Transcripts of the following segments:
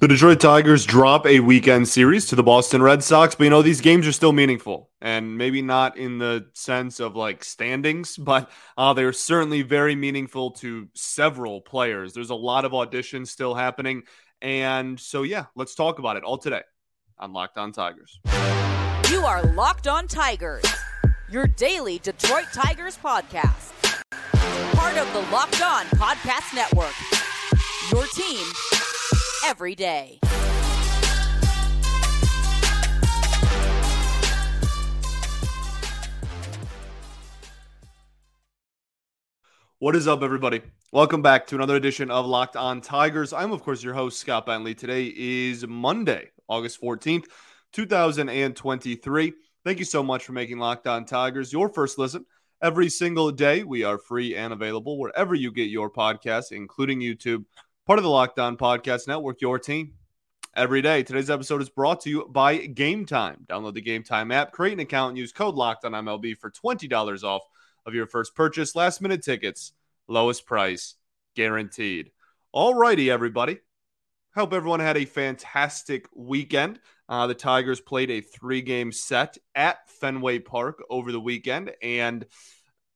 The Detroit Tigers drop a weekend series to the Boston Red Sox, but you know, these games are still meaningful and maybe not in the sense of like standings, but uh, they're certainly very meaningful to several players. There's a lot of auditions still happening. And so, yeah, let's talk about it all today on Locked On Tigers. You are Locked On Tigers, your daily Detroit Tigers podcast. Part of the Locked On Podcast Network. Your team every day. What is up, everybody? Welcome back to another edition of Locked On Tigers. I'm, of course, your host, Scott Bentley. Today is Monday, August 14th, 2023. Thank you so much for making Locked On Tigers your first listen every single day. We are free and available wherever you get your podcasts, including YouTube part of the Locked On Podcast Network, your team every day. Today's episode is brought to you by Gametime. Download the Gametime app, create an account, and use code Locked On MLB for $20 off of your first purchase. Last minute tickets, lowest price guaranteed. All righty, everybody. Hope everyone had a fantastic weekend. Uh, the Tigers played a three game set at Fenway Park over the weekend and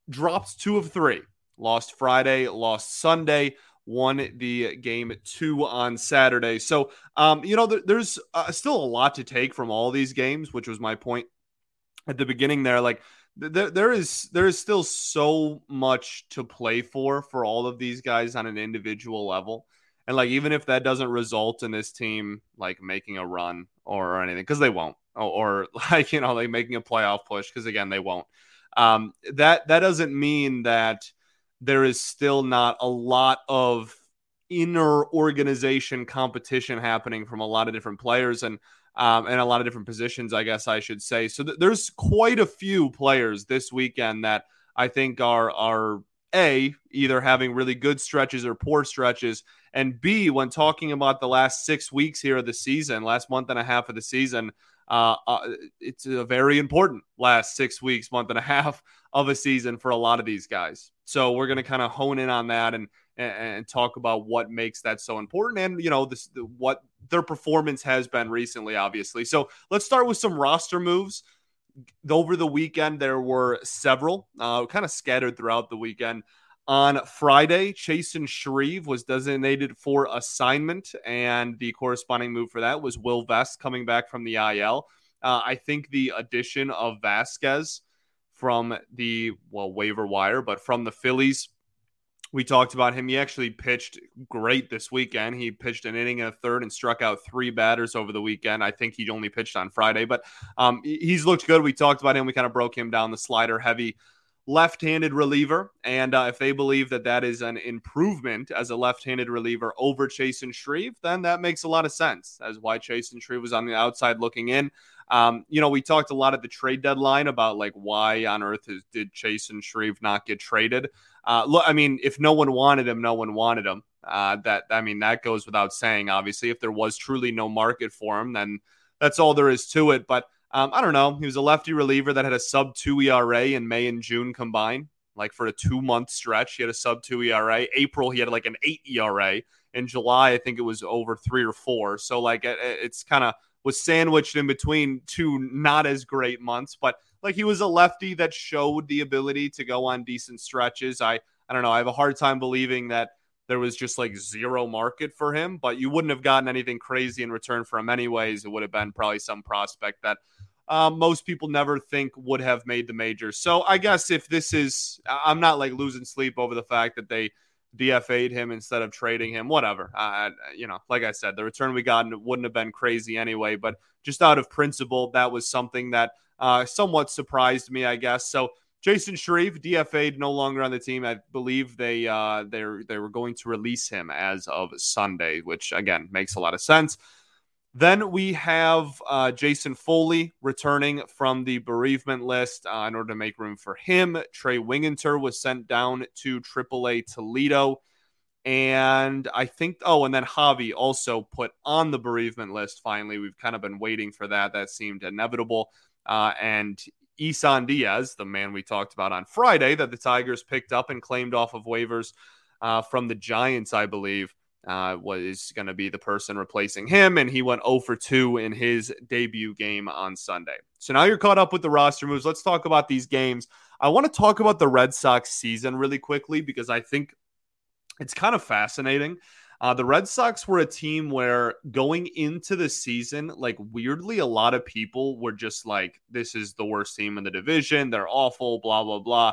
dropped two of three. Lost Friday, lost Sunday, won the game two on Saturday. So, um, you know, there's uh, still a lot to take from all these games, which was my point at the beginning there. Like, there, there is there is still so much to play for for all of these guys on an individual level. And like even if that doesn't result in this team like making a run or, or anything, because they won't, or, or, like you know like making a playoff push, because again they won't. Um, that that doesn't mean that there is still not a lot of inner organization competition happening from a lot of different players and um, and a lot of different positions, I guess I should say. So th- there's quite a few players this weekend that I think are are a either having really good stretches or poor stretches, and b when talking about the last six weeks here of the season, last month and a half of the season, uh, uh, it's a very important last six weeks, month and a half of a season for a lot of these guys. So we're going to kind of hone in on that and, and, and talk about what makes that so important and you know this what their performance has been recently, obviously. So let's start with some roster moves. Over the weekend, there were several, uh, kind of scattered throughout the weekend. On Friday, Chasen Shreve was designated for assignment, and the corresponding move for that was Will Vest coming back from the IL. Uh, I think the addition of Vasquez from the well waiver wire, but from the Phillies, we talked about him. He actually pitched great this weekend. He pitched an inning and a third and struck out three batters over the weekend. I think he only pitched on Friday, but um, he's looked good. We talked about him. We kind of broke him down the slider heavy left-handed reliever, and uh, if they believe that that is an improvement as a left-handed reliever over Chasen Shreve, then that makes a lot of sense. As why Chasen Shreve was on the outside looking in. Um, you know, we talked a lot at the trade deadline about like why on earth is, did and Shreve not get traded? Uh, look, I mean, if no one wanted him, no one wanted him. Uh, that I mean, that goes without saying. Obviously, if there was truly no market for him, then that's all there is to it. But um, I don't know. He was a lefty reliever that had a sub two ERA in May and June combined. Like for a two month stretch, he had a sub two ERA. April, he had like an eight ERA. In July, I think it was over three or four. So like it, it's kind of was sandwiched in between two not as great months, but like he was a lefty that showed the ability to go on decent stretches. I I don't know. I have a hard time believing that there was just like zero market for him, but you wouldn't have gotten anything crazy in return for him anyways. It would have been probably some prospect that um, most people never think would have made the majors. So I guess if this is, I'm not like losing sleep over the fact that they DFA'd him instead of trading him, whatever. Uh, you know, like I said, the return we got wouldn't have been crazy anyway, but just out of principle, that was something that uh, somewhat surprised me, I guess. So Chasen Shreve DFA'd no longer on the team. I believe they uh, they they were going to release him as of Sunday, which again makes a lot of sense. Then we have uh, Jason Foley returning from the bereavement list uh, in order to make room for him. Trey Wingenter was sent down to AAA Toledo. And I think, oh, and then Javi also put on the bereavement list finally. We've kind of been waiting for that. That seemed inevitable. Uh, and Isan Diaz, the man we talked about on Friday, that the Tigers picked up and claimed off of waivers uh, from the Giants, I believe uh, was going to be the person replacing him, and he went 0 for 2 in his debut game on Sunday. So now you're caught up with the roster moves. Let's talk about these games. I want to talk about the Red Sox season really quickly because I think it's kind of fascinating. Uh, the Red Sox were a team where going into the season, like weirdly, a lot of people were just like, this is the worst team in the division. They're awful, blah, blah, blah.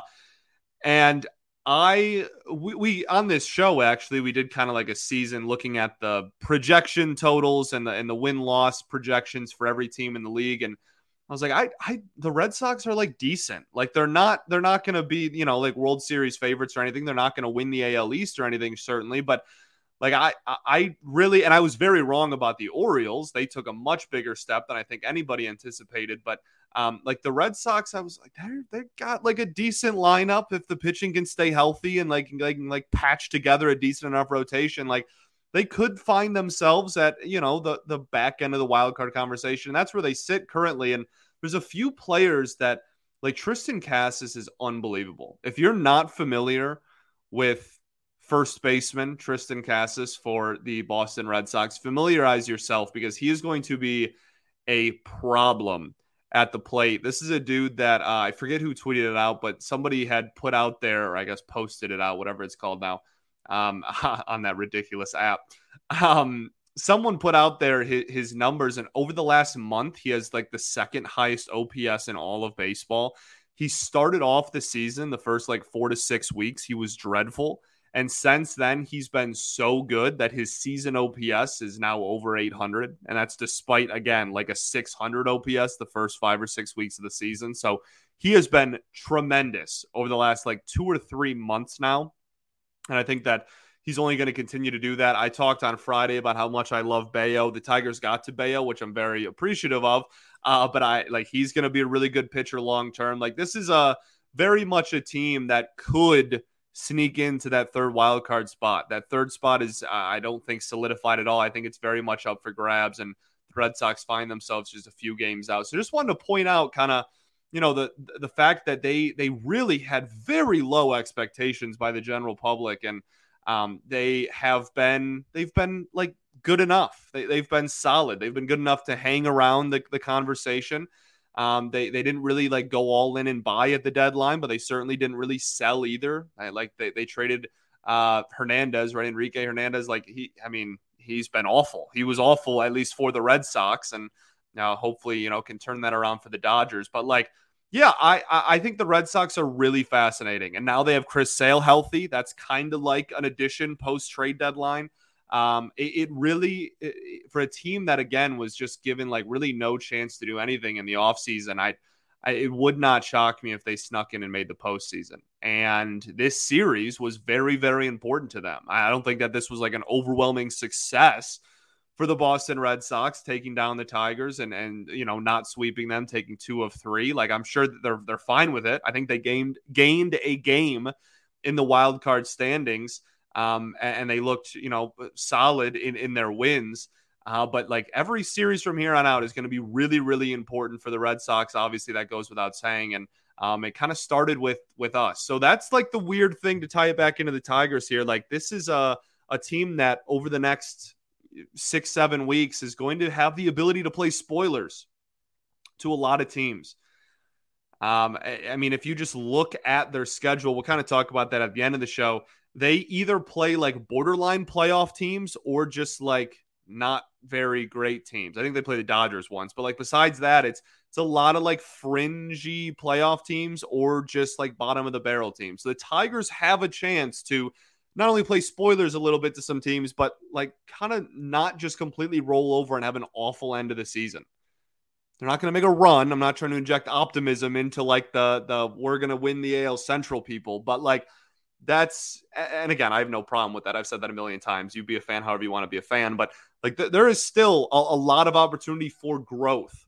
And I we, we on this show actually we did kind of like a season looking at the projection totals and the and the win loss projections for every team in the league and I was like I I the Red Sox are like decent like they're not they're not going to be you know like World Series favorites or anything they're not going to win the AL East or anything certainly but like I I really and I was very wrong about the Orioles they took a much bigger step than I think anybody anticipated but um, like the Red Sox, I was like, they they got like a decent lineup if the pitching can stay healthy and like like like patch together a decent enough rotation. Like they could find themselves at you know the the back end of the wild card conversation. That's where they sit currently. And there's a few players that like Triston Casas is unbelievable. If you're not familiar with first baseman Triston Casas for the Boston Red Sox, familiarize yourself because he is going to be a problem at the plate. This is a dude that uh, I forget who tweeted it out, but somebody had put out there, or I guess posted it out, whatever it's called now, um, on that ridiculous app. Um, someone put out there his, his, numbers, and over the last month, he has like the second highest OPS in all of baseball. He started off the season, the first like four to six weeks, he was dreadful. And since then, he's been so good that his season OPS is now over 800. And that's despite, again, like a 600 OPS the first five or six weeks of the season. So he has been tremendous over the last like two or three months now. And I think that he's only going to continue to do that. I talked on Friday about how much I love Bello. The Tigers got to Bello, which I'm very appreciative of. Uh, but I like he's going to be a really good pitcher long term. Like this is a very much a team that could sneak into that third wild card spot. That third spot is, I don't think, solidified at all. I think it's very much up for grabs, and the Red Sox find themselves just a few games out. So just wanted to point out, kind of, you know, the the fact that they they really had very low expectations by the general public, and um, they have been they've been like good enough. They, they've been solid. They've been good enough to hang around the, the conversation. Um, they they didn't really like go all in and buy at the deadline, but they certainly didn't really sell either. I, like they they traded uh, Hernandez, right? Enrique Hernandez, like he, I mean, he's been awful. He was awful at least for the Red Sox, and now hopefully you know can turn that around for the Dodgers. But like, yeah, I I think the Red Sox are really fascinating, and now they have Chris Sale healthy. That's kind of like an addition post trade deadline. Um, it, it really it, for a team that again was just given like really no chance to do anything in the offseason, I, I it would not shock me if they snuck in and made the postseason. And this series was very, very important to them. I don't think that this was like an overwhelming success for the Boston Red Sox taking down the Tigers and and you know not sweeping them, taking two of three. Like I'm sure they're they're fine with it. I think they gained gained a game in the wild card standings um, and, and, they looked, you know, solid in in their wins. Uh, but like every series from here on out is going to be really, really important for the Red Sox. Obviously, that goes without saying. And um, it kind of started with with us. So that's like the weird thing to tie it back into the Tigers here. Like this is a a team that over the next six seven weeks is going to have the ability to play spoilers to a lot of teams. Um, I, I mean, if you just look at their schedule, we'll kind of talk about that at the end of the show they either play like borderline playoff teams or just like not very great teams. I think they play the Dodgers once, but like besides that, it's it's a lot of like fringy playoff teams or just like bottom of the barrel teams. So the Tigers have a chance to not only play spoilers a little bit to some teams, but like kind of not just completely roll over and have an awful end of the season. They're not going to make a run. I'm not trying to inject optimism into like the the we're going to win the AL Central people, but like that's and again, I have no problem with that. I've said that a million times. You be a fan however you want to be a fan, but like th- there is still a, a, lot of opportunity for growth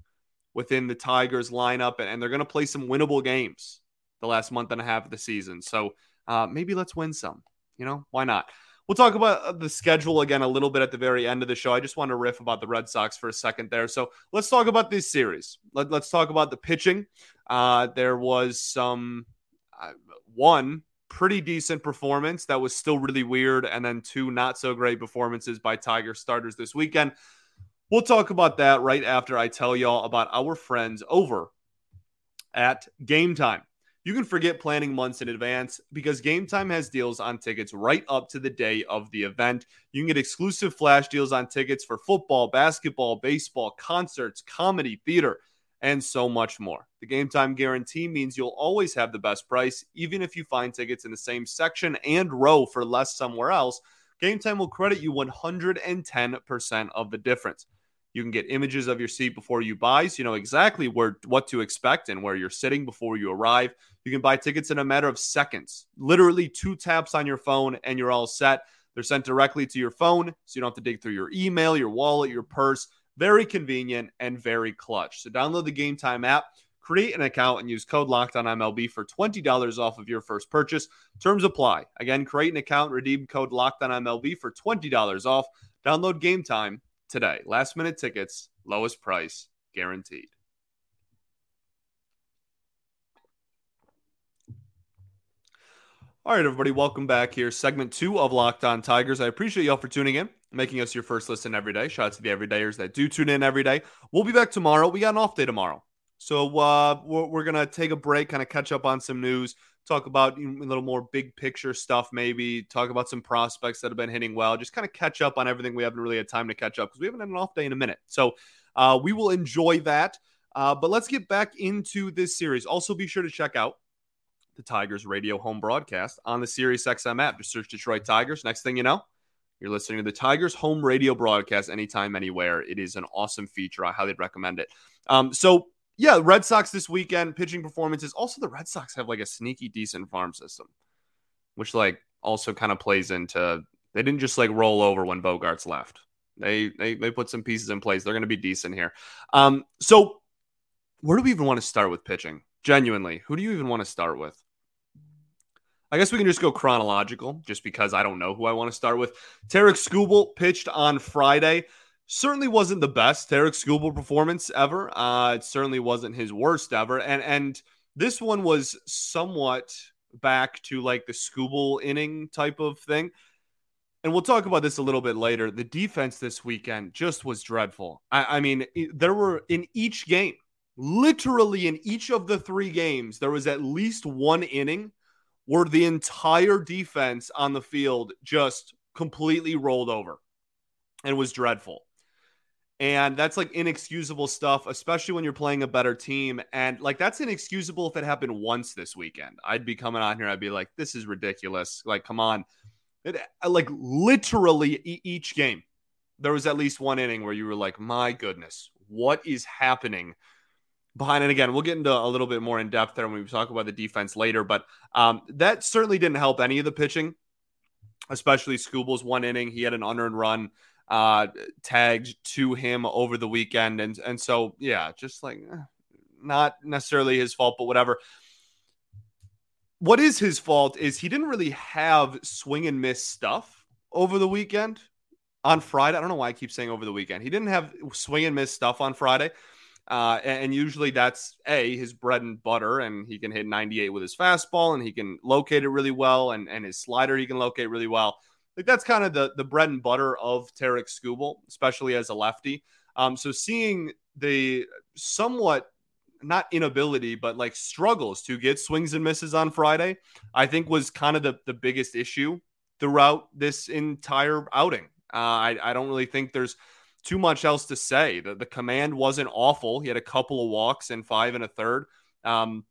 within the Tigers lineup, and, and they're going to play some winnable games the last month and a half of the season. So uh, maybe let's win some. You know, why not? We'll talk about uh, the schedule again a little bit at the very end of the show. I just want to riff about the Red Sox for a second there. So let's talk about this series. Let, us talk about the pitching. Uh, there was some uh, one pretty decent performance that was still really weird, and then two not so great performances by Tiger starters this weekend. We'll talk about that right after I tell y'all about our friends over at Gametime. You can forget planning months in advance because Gametime has deals on tickets right up to the day of the event. You can get exclusive flash deals on tickets for football, basketball, baseball, concerts, comedy, theater, and so much more. The Gametime guarantee means you'll always have the best price, even if you find tickets in the same section and row for less somewhere else. Gametime will credit you 110% of the difference. You can get images of your seat before you buy, so you know exactly where what to expect and where you're sitting before you arrive. You can buy tickets in a matter of seconds, literally two taps on your phone, and you're all set. They're sent directly to your phone, so you don't have to dig through your email, your wallet, your purse. Very convenient and very clutch. So download the Gametime app, create an account, and use code Locked On MLB for twenty dollars off of your first purchase. Terms apply. Again, create an account, redeem code Locked On MLB for twenty dollars off. Download Gametime today. Last minute tickets, lowest price guaranteed. All right, everybody, welcome back here. Segment two of Locked On Tigers. I appreciate y'all for tuning in, making us your first listen every day. Shout out to the everydayers that do tune in every day. We'll be back tomorrow. We got an off day tomorrow. So uh, we're, we're going to take a break, kind of catch up on some news, talk about a little more big picture stuff, maybe talk about some prospects that have been hitting well, just kind of catch up on everything we haven't really had time to catch up because we haven't had an off day in a minute. So uh, we will enjoy that. Uh, but let's get back into this series. Also, be sure to check out the Tigers radio home broadcast on the Sirius XM app. Just search Detroit Tigers. Next thing you know, you're listening to the Tigers home radio broadcast anytime, anywhere. It is an awesome feature. I highly recommend it. Um, so, yeah, Red Sox this weekend, pitching performances. Also, the Red Sox have like a sneaky decent farm system, which like also kind of plays into they didn't just like roll over when Bogaerts left. They they they put some pieces in place. They're going to be decent here. Um, so where do we even want to start with pitching? Genuinely, who do you even want to start with? I guess we can just go chronological, just because I don't know who I want to start with. Tarek Skubal pitched on Friday. Certainly wasn't the best Tarek Skubal performance ever. Uh, it certainly wasn't his worst ever, and and this one was somewhat back to like the Skubal inning type of thing. And we'll talk about this a little bit later. The defense this weekend just was dreadful. I, I mean, there were in each game, literally in each of the three games, there was at least one inning where the entire defense on the field just completely rolled over and was dreadful. And that's like inexcusable stuff, especially when you're playing a better team. And like that's inexcusable if it happened once this weekend. I'd be coming on here, I'd be like, this is ridiculous. Like, come on. It, uh, like literally each game, there was at least one inning where you were like, my goodness, what is happening behind. And again, we'll get into a little bit more in depth there when we talk about the defense later. But um, that certainly didn't help any of the pitching, especially Skubal's one inning. He had an unearned run uh, tagged to him over the weekend, and and so yeah, just like eh, not necessarily his fault, but whatever. What is his fault is he didn't really have swing and miss stuff over the weekend on Friday. I don't know why I keep saying over the weekend. He didn't have swing and miss stuff on Friday. Uh, and usually that's a his bread and butter, and he can hit 98 with his fastball, and he can locate it really well, and and his slider he can locate really well. Like that's kind of the the bread and butter of Tarek Skubal, especially as a lefty. Um, so seeing the somewhat not inability, but like struggles to get swings and misses on Friday, I think was kind of the the biggest issue throughout this entire outing. Uh, I I don't really think there's too much else to say. The, the command wasn't awful. He had a couple of walks and five and a third. Um,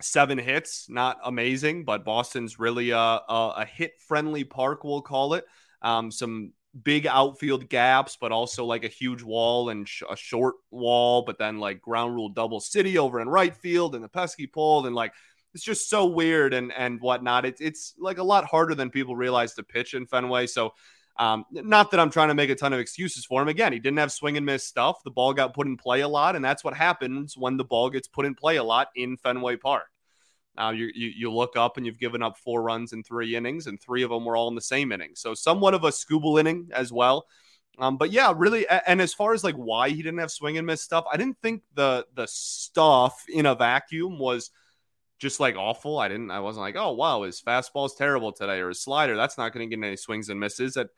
seven hits, not amazing, but Boston's really a, a, a hit friendly park, we'll call it. Um, some big outfield gaps, but also like a huge wall and sh- a short wall, but then like ground rule double city over in right field and the pesky pole. And like, it's just so weird and, and whatnot. It's, it's like a lot harder than people realize to pitch in Fenway. So, um, not that I'm trying to make a ton of excuses for him. Again, he didn't have swing and miss stuff. The ball got put in play a lot, and that's what happens when the ball gets put in play a lot in Fenway Park. Now you, you, you look up and you've given up four runs in three innings, and three of them were all in the same inning. So somewhat of a Skubal inning as well. Um, but yeah, really, and as far as like why he didn't have swing and miss stuff, I didn't think the the stuff in a vacuum was just like awful. I didn't, I wasn't like, oh, wow, his fastball's terrible today or his slider. That's not going to get any swings and misses. That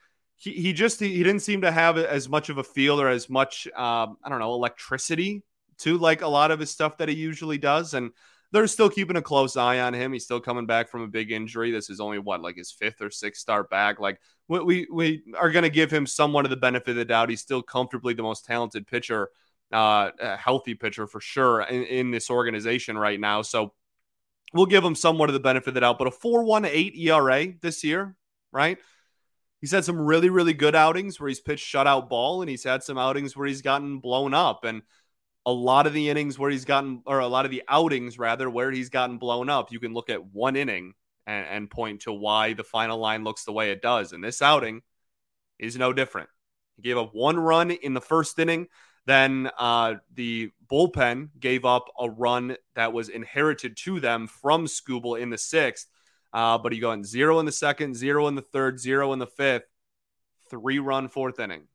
he, he just, he, he, didn't seem to have as much of a feel or as much, um, I don't know, electricity to like a lot of his stuff that he usually does. And they're still keeping a close eye on him. He's still coming back from a big injury. This is only what, like his fifth or sixth start back. Like we, we, we are going to give him somewhat of the benefit of the doubt. He's still comfortably the most talented pitcher uh, a healthy pitcher for sure in, in, this organization right now. So we'll give him somewhat of the benefit of the doubt. But a 4.18 ERA this year, right? He's had some really, really good outings where he's pitched shutout ball, and he's had some outings where he's gotten blown up. And a lot of the innings where he's gotten, or a lot of the outings rather, where he's gotten blown up, you can look at one inning and, and point to why the final line looks the way it does. And this outing is no different. He gave up one run in the first inning then uh, the bullpen gave up a run that was inherited to them from Skubal in the sixth. Uh, but he got zero in the second, zero in the third, zero in the fifth, three run fourth inning.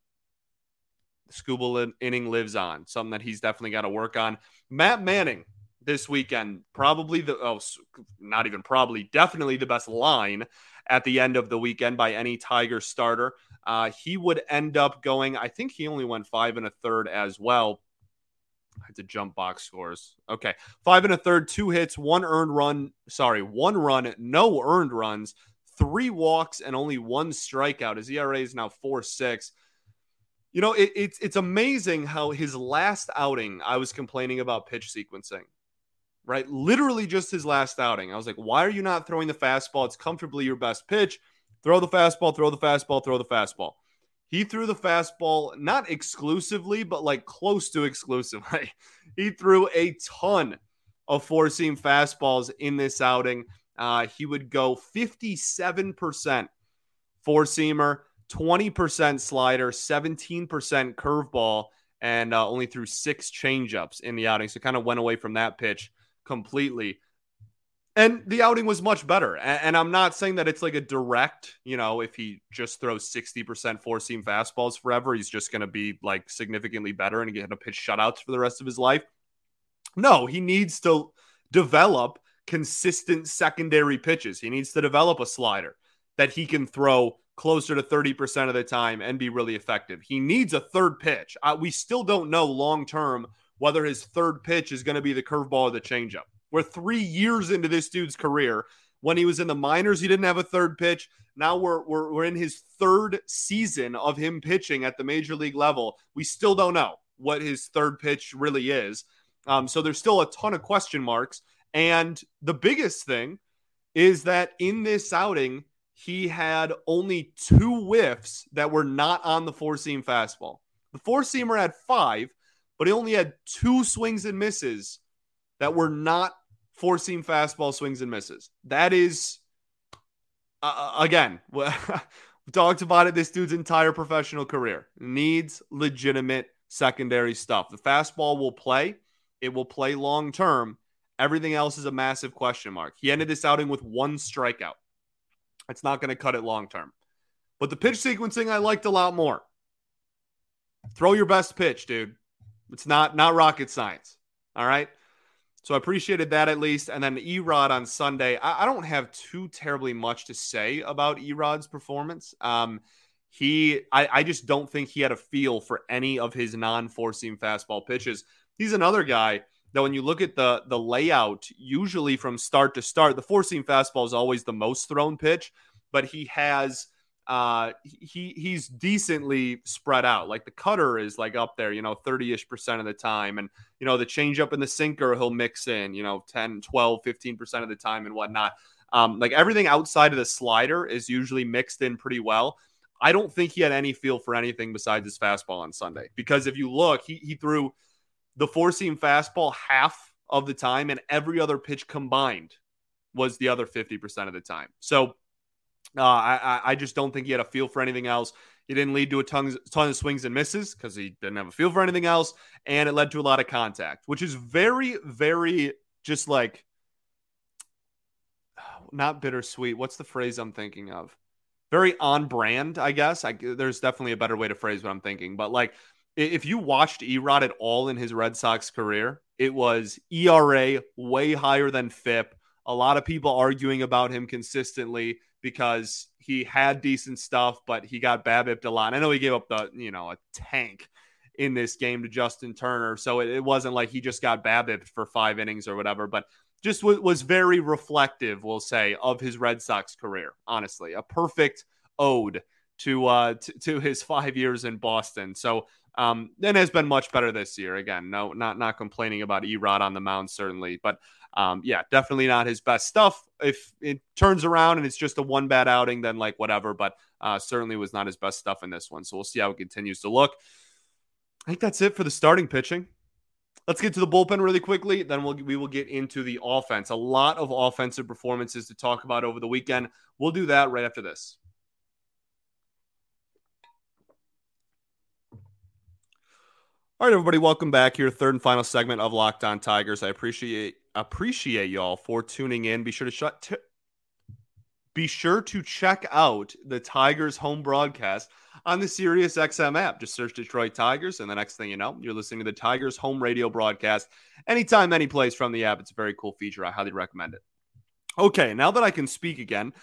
Skubal inning lives on, something that he's definitely got to work on. Matt Manning this weekend, probably the, oh, not even probably, definitely the best line at the end of the weekend by any Tiger starter. Uh, he would end up going, I think he only went five and a third as well. Had to jump box scores. Okay. Five and a third, two hits, one earned run. Sorry, one run, no earned runs, three walks, and only one strikeout. His ERA is now 4 6. You know, it, it's it's amazing how his last outing, I was complaining about pitch sequencing, right? Literally just his last outing. I was like, why are you not throwing the fastball? It's comfortably your best pitch. Throw the fastball, throw the fastball, throw the fastball. He threw the fastball not exclusively, but like close to exclusively. he threw a ton of four seam fastballs in this outing. Uh, he would go 57% four seamer, 20% slider, 17% curveball, and uh, only threw six changeups in the outing. So kind of went away from that pitch completely. And the outing was much better. And, I'm not saying that it's like a direct, you know, if he just throws 60% four seam fastballs forever, he's just going to be like significantly better and get to pitch shutouts for the rest of his life. No, he needs to develop consistent secondary pitches. He needs to develop a slider that he can throw closer to 30% of the time and be really effective. He needs a third pitch. Uh, we still don't know long term whether his third pitch is going to be the curveball or the changeup. We're three years into this dude's career. When he was in the minors, he didn't have a third pitch. Now we're, we're, we're in his third season of him pitching at the major league level. We still don't know what his third pitch really is. Um, so there's still a ton of question marks. And the biggest thing is that in this outing, he had only two whiffs that were not on the four seam fastball. The four seamer had five, but he only had two swings and misses that were not four seam fastball swings and misses. That is, uh, uh again, we talked about it this dude's entire professional career. Needs legitimate secondary stuff. The fastball will play, it will play long term. Everything else is a massive question mark. He ended this outing with one strikeout. It's not going to cut it long term. But the pitch sequencing I liked a lot more. Throw your best pitch, dude. It's not not rocket science. All right. So I appreciated that at least. And then E-Rod on Sunday, I, I, don't have too terribly much to say about E-Rod's performance. Um, he, I, I just don't think he had a feel for any of his non four seam fastball pitches. He's another guy that when you look at the the layout, usually from start to start, the seam fastball is always the most thrown pitch, but he has uh he he's decently spread out. Like the cutter is like up there you know 30ish percent of the time. And you know the changeup and the sinker he'll mix in you know 10 12 15 percent of the time and whatnot. Um like everything outside of the slider is usually mixed in pretty well. I don't think he had any feel for anything besides his fastball on sunday. Because if you look he, he threw the four seam fastball half of the time and every other pitch combined was the other 50% of the time. So uh, I, I just don't think he had a feel for anything else. He didn't lead to a ton, ton of swings and misses because he didn't have a feel for anything else. And it led to a lot of contact, which is very, very just like not bittersweet. What's the phrase I'm thinking of? Very on brand, I guess. I, there's definitely a better way to phrase what I'm thinking. But like, if you watched E-Rod at all in his Red Sox career, It was ERA way higher than FIP. A lot of people arguing about him consistently because he had decent stuff, but he got BABIPed a lot. And I know he gave up the, you know, a tank in this game to Justin Turner. So it, it wasn't like he just got BABIPed for five innings or whatever, but just w- was very reflective, we'll say, of his Red Sox career. Honestly, a perfect ode to uh t- to his five years in Boston. So um then has been much better this year. Again, no, not not complaining about E-Rod on the mound certainly, but um yeah, definitely not his best stuff. If it turns around and it's just a one bad outing, then like whatever. But uh certainly was not his best stuff in this one. So we'll see how it continues to look. I think that's it for the starting pitching. Let's get to the bullpen really quickly. Then we'll we will get into the offense. A lot of offensive performances to talk about over the weekend. We'll do that right after this. All right, everybody, welcome back here. Third and final segment of Locked On Tigers. I appreciate appreciate y'all for tuning in. Be sure to shut. T- be sure to check out the Tigers home broadcast on the SiriusXM app. Just search Detroit Tigers, and the next thing you know, you're listening to the Tigers home radio broadcast anytime, any place from the app. It's a very cool feature. I highly recommend it. Okay, now that I can speak again,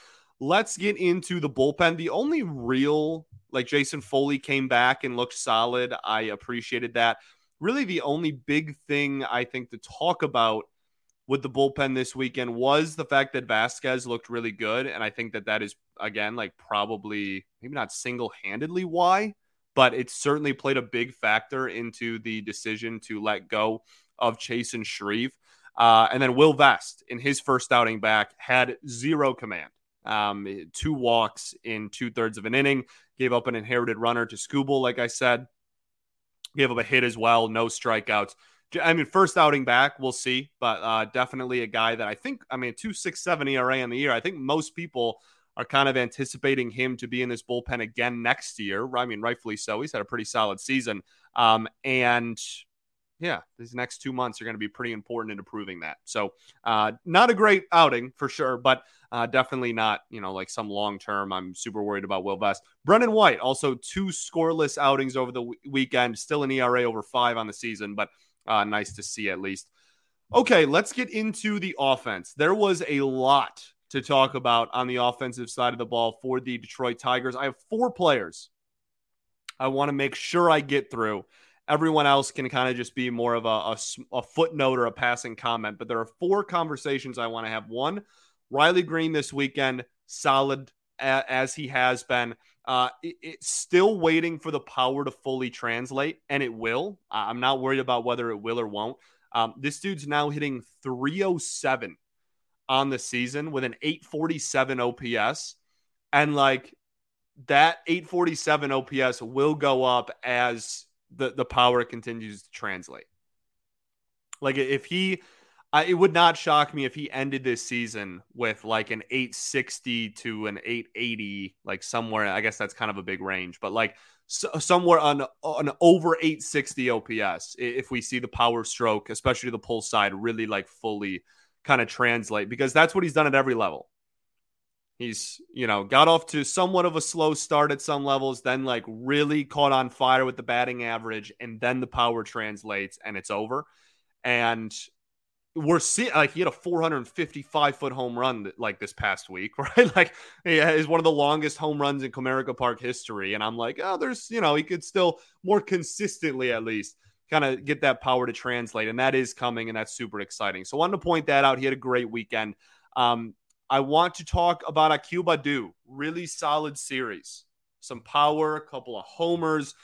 let's get into the bullpen. The only real, like Jason Foley came back and looked solid. I appreciated that. Really, the only big thing I think to talk about with the bullpen this weekend was the fact that Vasquez looked really good. And I think that that is, again, like probably maybe not single handedly why, but it certainly played a big factor into the decision to let go of Chasen Shreve. Uh, and then Will Vest in his first outing back had zero command. Um, two walks in two thirds of an inning, gave up an inherited runner to Skubal, like I said, gave up a hit as well, no strikeouts. I mean, first outing back, we'll see, but uh, definitely a guy that I think, I mean, 267 ERA in the year. I think most people are kind of anticipating him to be in this bullpen again next year. I mean, rightfully so. He's had a pretty solid season. Um, and yeah, these next two months are going to be pretty important in improving that. So, uh, not a great outing for sure, but uh, definitely not, you know, like some long term. I'm super worried about Will Vest. Brendan White, also two scoreless outings over the w- weekend, still an ERA over five on the season, but uh, nice to see at least. Okay, let's get into the offense. There was a lot to talk about on the offensive side of the ball for the Detroit Tigers. I have four players I want to make sure I get through. Everyone else can kind of just be more of a, a, a, footnote or a passing comment, but there are four conversations I want to have. One, Riley Greene this weekend, solid as he has been. Uh, it, it's still waiting for the power to fully translate, and it will. I'm not worried about whether it will or won't. Um, this dude's now hitting 307 on the season with an 847 OPS. And like that 847 OPS will go up as the, the power continues to translate. Like if he I, it would not shock me if he ended this season with like an 860 to an 880, like somewhere. I guess that's kind of a big range, but like so, somewhere on an over 860 OPS. If we see the power stroke, especially the pull side, really like fully kind of translate, because that's what he's done at every level. He's, you know, got off to somewhat of a slow start at some levels, then like really caught on fire with the batting average, and then the power translates and it's over. And we're seeing like he had a 455 foot home run like this past week, right? Like he is one of the longest home runs in Comerica Park history. And I'm like, oh, there's, you know, he could still more consistently at least kind of get that power to translate. And that is coming, and that's super exciting. So I wanted to point that out. He had a great weekend. Um, I want to talk about Akil Baddoo. Really solid series. Some power, a couple of homers.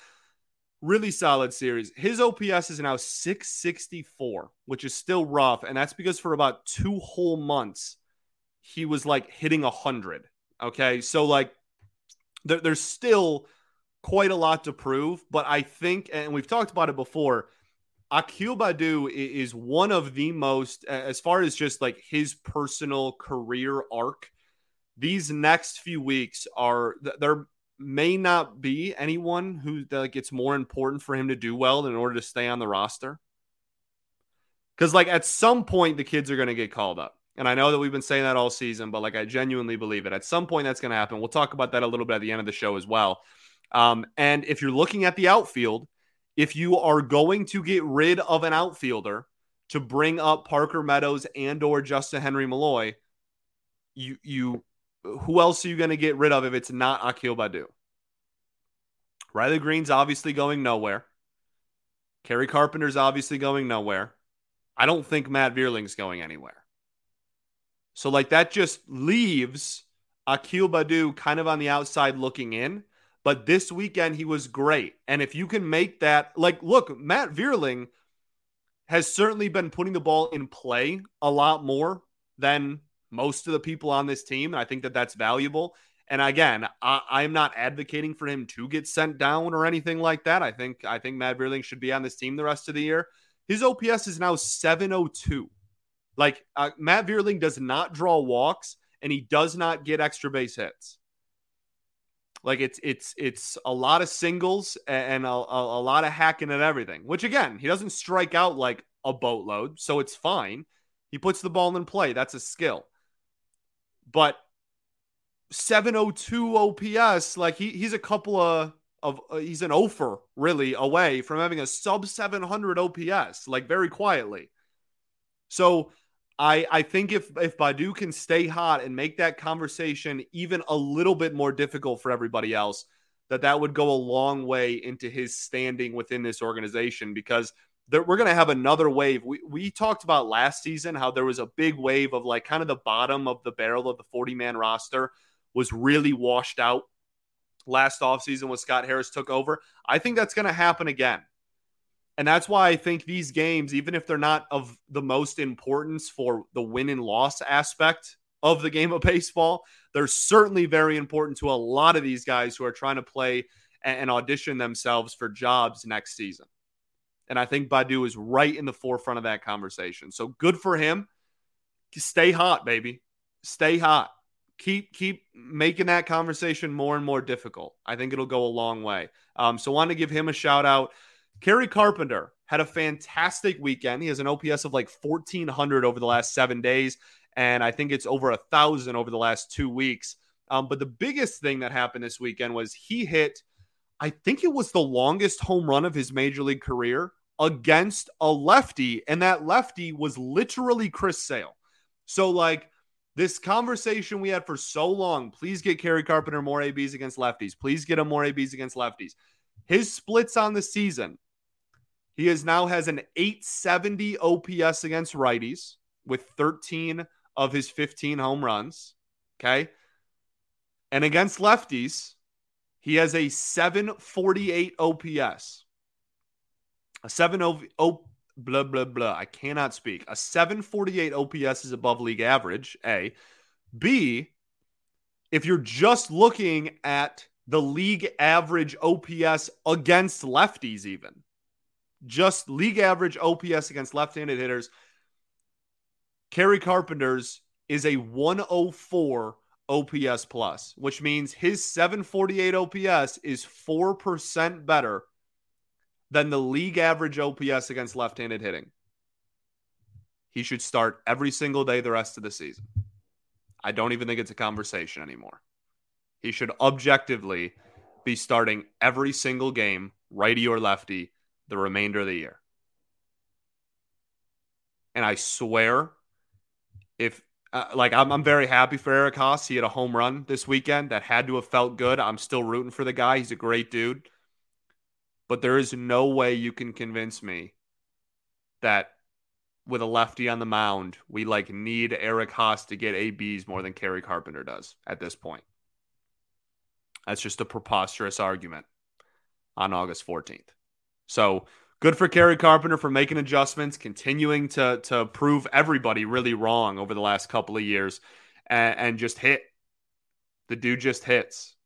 Really solid series. His OPS is now 664, which is still rough. And that's because for about two whole months, he was like hitting 100. Okay. So, like, there, there's still quite a lot to prove. But I think, and we've talked about it before, Akil Baddoo is one of the most, as far as just like his personal career arc, these next few weeks are, they're, may not be anyone who like it's more important for him to do well in order to stay on the roster. Because like at some point the kids are going to get called up, and I know that we've been saying that all season, but like I genuinely believe it. At some point that's going to happen. We'll talk about that a little bit at the end of the show as well. Um, and if you're looking at the outfield, if you are going to get rid of an outfielder, to bring up Parker Meadows and or Justyn-Henry Malloy, you you who else are you going to get rid of if it's not Akil Baddoo? Riley Greene's obviously going nowhere. Kerry Carpenter's obviously going nowhere. I don't think Matt Vierling's going anywhere. So, like, that just leaves Akil Baddoo kind of on the outside looking in. But this weekend, he was great. And if you can make that, like, look, Matt Vierling has certainly been putting the ball in play a lot more than most of the people on this team. And I think that that's valuable. And again, I, am not advocating for him to get sent down or anything like that. I think I think Matt Vierling should be on this team the rest of the year. His OPS is now 702. Like uh, Matt Vierling does not draw walks and he does not get extra base hits. Like it's it's it's a lot of singles and a, a, a lot of hacking at everything. Which again, he doesn't strike out like a boatload, so it's fine. He puts the ball in play. That's a skill. But 702 OPS, like he he's a couple of of uh, he's an offer really away from having a sub 700 OPS, like very quietly. So I I think if if Baddoo can stay hot and make that conversation even a little bit more difficult for everybody else, that that would go a long way into his standing within this organization because there, we're going to have another wave. We we talked about last season how there was a big wave of like kind of the bottom of the barrel of the 40 man roster was really washed out last offseason when Scott Harris took over. I think that's going to happen again. And that's why I think these games, even if they're not of the most importance for the win and loss aspect of the game of baseball, they're certainly very important to a lot of these guys who are trying to play and audition themselves for jobs next season. And I think Baddoo is right in the forefront of that conversation. So good for him. Stay hot, baby. Stay hot. Keep keep making that conversation more and more difficult. I think it'll go a long way. Um, so want to give him a shout out. Kerry Carpenter had a fantastic weekend. He has an OPS of like 1,400 over the last seven days. And I think it's over a thousand over the last two weeks. Um, but the biggest thing that happened this weekend was he hit, I think it was the longest home run of his major league career against a lefty. And that lefty was literally Chris Sale. So, like, this conversation we had for so long please get Kerry Carpenter more ABs against lefties. Please get him more ABs against lefties. His splits on the season he is now has an 870 OPS against righties with 13 of his 15 home runs. Okay. And against lefties, he has a 748 OPS. A 7 oh, blah blah blah. I cannot speak. A 748 OPS is above league average, A. B, if you're just looking at the league average OPS against lefties even just league average OPS against left-handed hitters. Kerry Carpenter's is a 104 OPS plus, which means his 748 OPS is 4% better than the league average OPS against left-handed hitting. He should start every single day the rest of the season. I don't even think it's a conversation anymore. He should objectively be starting every single game, righty or lefty, the remainder of the year. And I swear, if uh, like I'm, I'm very happy for Eric Haase. He had a home run this weekend that had to have felt good. I'm still rooting for the guy. He's a great dude. But there is no way you can convince me that with a lefty on the mound, we like need Eric Haase to get ABs more than Kerry Carpenter does at this point. That's just a preposterous argument on August 14th. So good for Kerry Carpenter for making adjustments, continuing to to prove everybody really wrong over the last couple of years, and, and just hit. The dude just hits.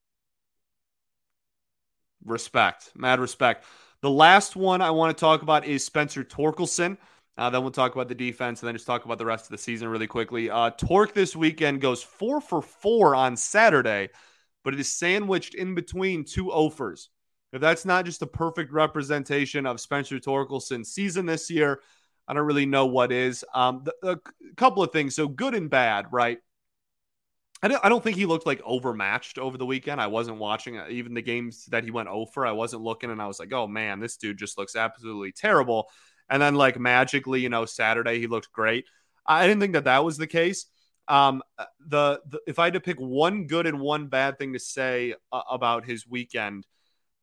Respect, mad respect. The last one I want to talk about is Spencer Torkelson. Uh, then we'll talk about the defense and then just talk about the rest of the season really quickly. Uh, Tork this weekend goes four for four on Saturday, but it is sandwiched in between two offers. If that's not just a perfect representation of Spencer Torkelson's season this year, I don't really know what is. Um, the, a couple of things. So good and bad, right? I don't, I don't think he looked like overmatched over the weekend. I wasn't watching uh, even the games that he went over. I wasn't looking and I was like, oh man, this dude just looks absolutely terrible. and then like magically, you know, Saturday he looked great. I didn't think that that was the case. Um, uh, the, the if I had to pick one good and one bad thing to say uh, about his weekend,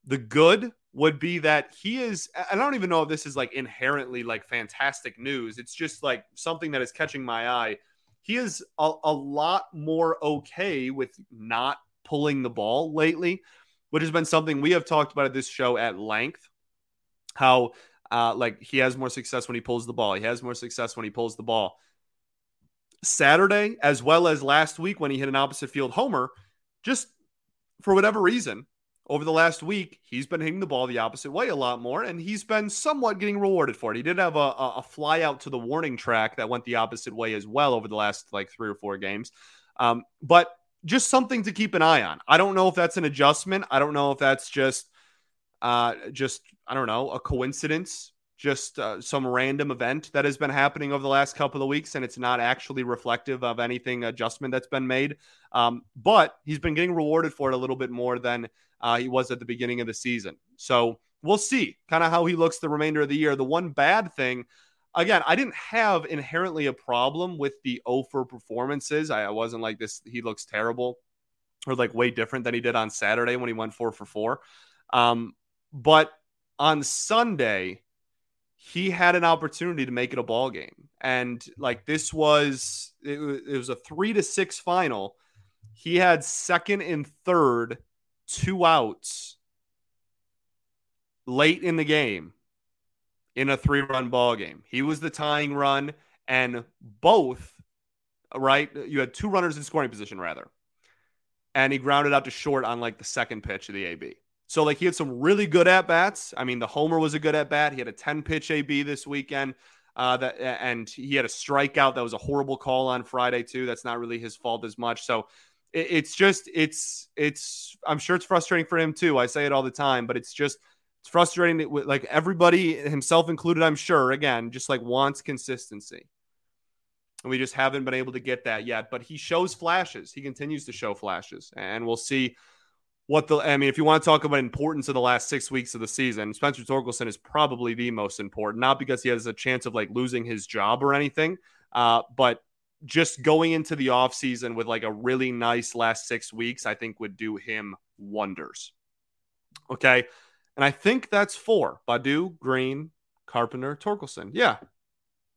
the good would be that he is. I don't even know if this is like inherently like fantastic news. It's just like something that is catching my eye. He is a, a lot more okay with not pulling the ball lately, which has been something we have talked about at this show at length. How uh, like he has more success when he pulls the ball. He has more success when he pulls the ball. Saturday, as well as last week when he hit an opposite field homer, just for whatever reason, over the last week, he's been hitting the ball the opposite way a lot more, and he's been somewhat getting rewarded for it. He did have a, a, fly out to the warning track that went the opposite way as well over the last like three or four games. Um, but just something to keep an eye on. I don't know if that's an adjustment. I don't know if that's just uh, just I don't know a coincidence just uh, some random event that has been happening over the last couple of weeks, and it's not actually reflective of anything adjustment that's been made. Um, but he's been getting rewarded for it a little bit more than uh, he was at the beginning of the season. So we'll see kind of how he looks the remainder of the year. The one bad thing, again, I didn't have inherently a problem with the Ofer performances. I, I wasn't like this, he looks terrible or like way different than he did on Saturday when he went four for four. Um, but on Sunday, he had an opportunity to make it a ball game. And like this was it, it was a 3 to 6 final. He had second and third two outs late in the game in a three-run ball game. He was the tying run and both right, you had two runners in scoring position rather. And he grounded out to short on like the second pitch of the AB. So like he had some really good at bats. I mean, the homer was a good at bat. He had a 10 pitch AB this weekend. Uh, that and he had a strikeout that was a horrible call on Friday too. That's not really his fault as much. So it, it's just it's it's I'm sure it's frustrating for him too. I say it all the time, but it's just it's frustrating that like everybody himself included. I'm sure again just like wants consistency. And we just haven't been able to get that yet. But he shows flashes. He continues to show flashes, and we'll see what the I mean, if you want to talk about importance of the last six weeks of the season, Spencer Torkelson is probably the most important, not because he has a chance of like losing his job or anything, uh, but just going into the offseason with like a really nice last six weeks, I think would do him wonders. Okay. And I think that's four Baddoo, Greene, Carpenter, Torkelson. Yeah.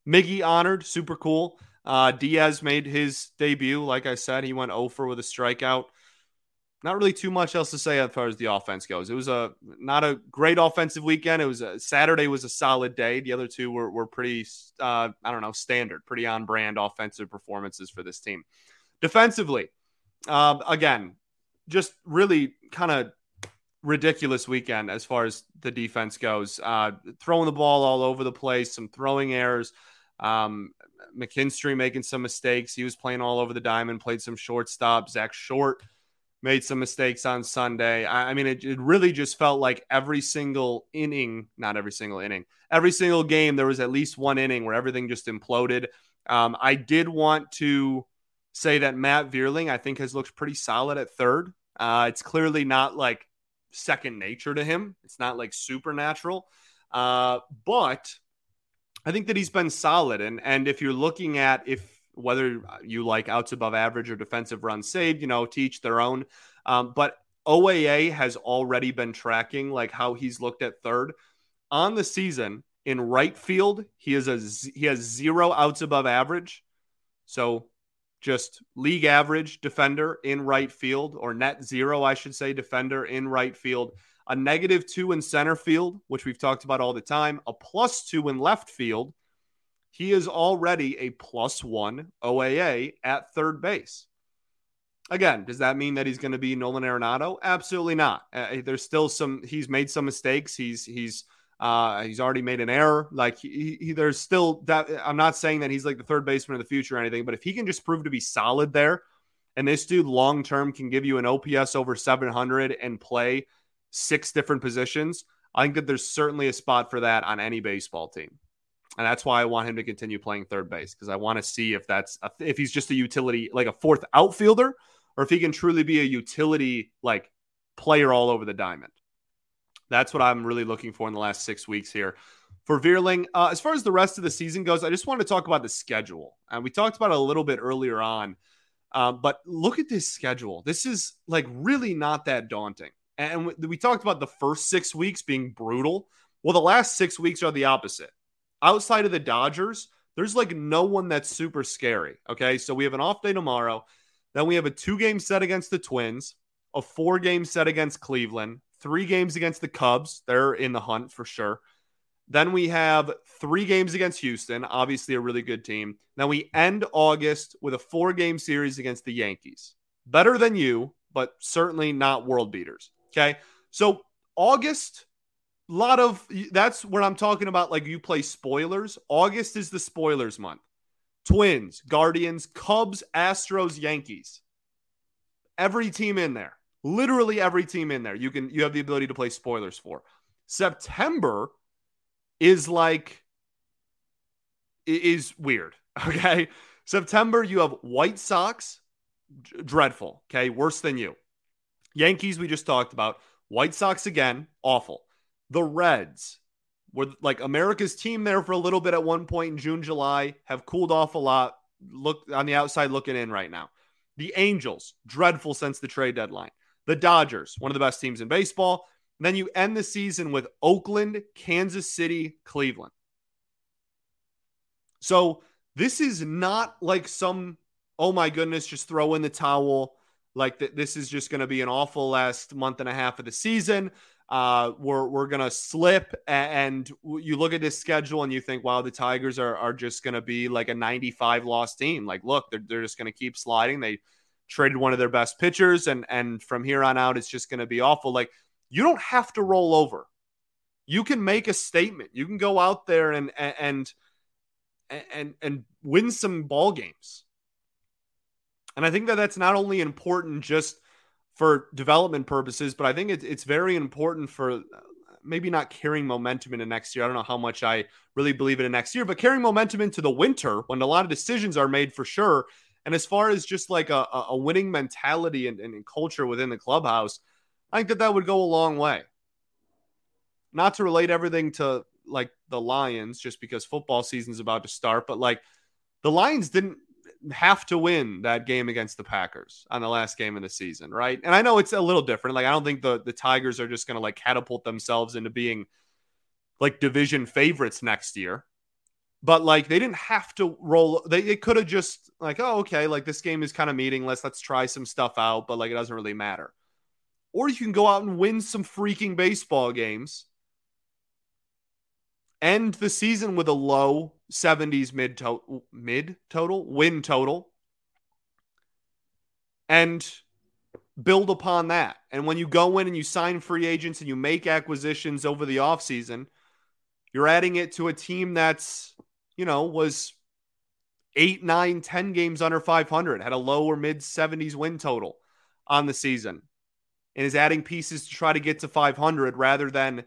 Miggy honored, super cool. Uh, Diaz made his debut. Like I said, he went over with a strikeout not really too much else to say as far as the offense goes. It was a not a great offensive weekend. It was a Saturday was a solid day. The other two were were pretty uh, I don't know standard, pretty on brand offensive performances for this team. Defensively, um, again, just really kind of ridiculous weekend as far as the defense goes. Uh, throwing the ball all over the place, some throwing errors. Um, McKinstry making some mistakes. He was playing all over the diamond, played some shortstop. Zach Short made some mistakes on Sunday. I, I mean, it, it, really just felt like every single inning, not every single inning, every single game, there was at least one inning where everything just imploded. Um, I did want to say that Matt Vierling, I think, has looked pretty solid at third. Uh, it's clearly not like second nature to him, it's not like supernatural. Uh, but I think that he's been solid. And, and if you're looking at if whether you like outs above average or defensive runs saved, you know, teach their own. Um, but OAA has already been tracking like how he's looked at third on the season in right field. He is a he has zero outs above average, so just league average defender in right field or net zero, I should say, defender in right field. A negative two in center field, which we've talked about all the time. A plus two in left field he is already a plus one OAA at third base. Again, does that mean that he's going to be Nolan Arenado? Absolutely not. Uh, there's still some. He's made some mistakes. He's he's uh, he's already made an error. Like he, he, there's still that. I'm not saying that he's like the third baseman of the future or anything, but if he can just prove to be solid there, and this dude long term can give you an OPS over 700 and play six different positions, I think that there's certainly a spot for that on any baseball team and that's why I want him to continue playing third base because I want to see if that's a, if he's just a utility like a fourth outfielder or if he can truly be a utility like player all over the diamond. That's what I'm really looking for in the last six weeks here for Vierling. Uh, as far as the rest of the season goes, I just want to talk about the schedule. And we talked about it a little bit earlier on. Uh, but look at this schedule. This is like really not that daunting. And we talked about the first six weeks being brutal. Well, the last six weeks are the opposite. Outside of the Dodgers, there's like no one that's super scary. Okay. So we have an off day tomorrow. Then we have a two game set against the Twins, a four game set against Cleveland, three games against the Cubs. They're in the hunt for sure. Then we have three games against Houston, obviously a really good team. Then we end August with a four game series against the Yankees. Better than you, but certainly not world beaters. Okay. So August, lot of that's what I'm talking about. Like you play spoilers. August is the spoilers month. Twins, Guardians, Cubs, Astros, Yankees. Every team in there. Literally every team in there. You can you have the ability to play spoilers for. September is like is weird. Okay. September, you have White Sox, dreadful. Okay. Worse than you. Yankees, we just talked about. White Sox again, awful. The Reds were like America's team there for a little bit at one point in June, July, have cooled off a lot. Look on the outside looking in right now. The Angels, dreadful since the trade deadline. The Dodgers, one of the best teams in baseball. And then you end the season with Oakland, Kansas City, Cleveland. So this is not like some, oh my goodness, just throw in the towel. Like that, this is just going to be an awful last month and a half of the season. Uh, we're we're gonna slip, and you look at this schedule and you think, wow, the Tigers are are just gonna be like a 95 loss team. Like, look, they're they're just gonna keep sliding. They traded one of their best pitchers, and and from here on out, it's just gonna be awful. Like, you don't have to roll over. You can make a statement. You can go out there and and and and win some ball games. And I think that that's not only important just for development purposes, but I think it's it's very important for uh, maybe not carrying momentum into next year. I don't know how much I really believe in next year, but carrying momentum into the winter when a lot of decisions are made for sure. And as far as just like a, a winning mentality and, and culture within the clubhouse, I think that that would go a long way. Not to relate everything to like the Lions, just because football season is about to start, but like the Lions didn't have to win that game against the Packers on the last game of the season, right? And I know it's a little different. Like I don't think the the Tigers are just going to like catapult themselves into being like division favorites next year. But like they didn't have to roll they, they could have just like, oh, okay, like this game is kind of meaningless. Let's try some stuff out, but like it doesn't really matter. Or you can go out and win some freaking baseball games. End the season with a low 70s mid total mid total win total and build upon that. And when you go in and you sign free agents and you make acquisitions over the offseason, you're adding it to a team that's, you know, was eight, nine, ten games under 500, had a low or mid 70s win total on the season, and is adding pieces to try to get to 500 rather than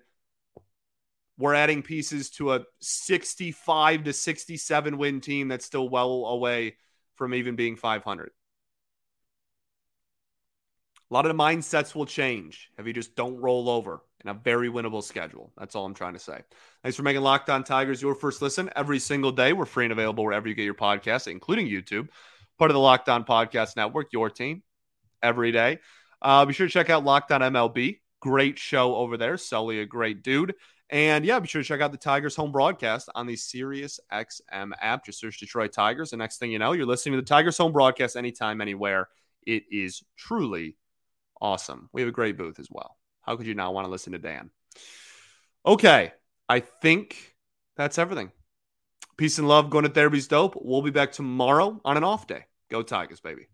we're adding pieces to a 65 to 67 win team that's still well away from even being 500. A lot of the mindsets will change if you just don't roll over in a very winnable schedule. That's all I'm trying to say. Thanks for making Locked On Tigers your first listen every single day. We're free and available wherever you get your podcasts, including YouTube. Part of the Locked On Podcast Network, your team every day. Uh, be sure to check out Locked On MLB. Great show over there. Sully, a great dude. And yeah, be sure to check out the Tigers home broadcast on the Sirius XM app. Just search Detroit Tigers. And next thing you know, you're listening to the Tigers home broadcast anytime, anywhere. It is truly awesome. We have a great booth as well. How could you not want to listen to Dan? Okay. I think that's everything. Peace and love. Going to therapy's dope. We'll be back tomorrow on an off day. Go Tigers, baby.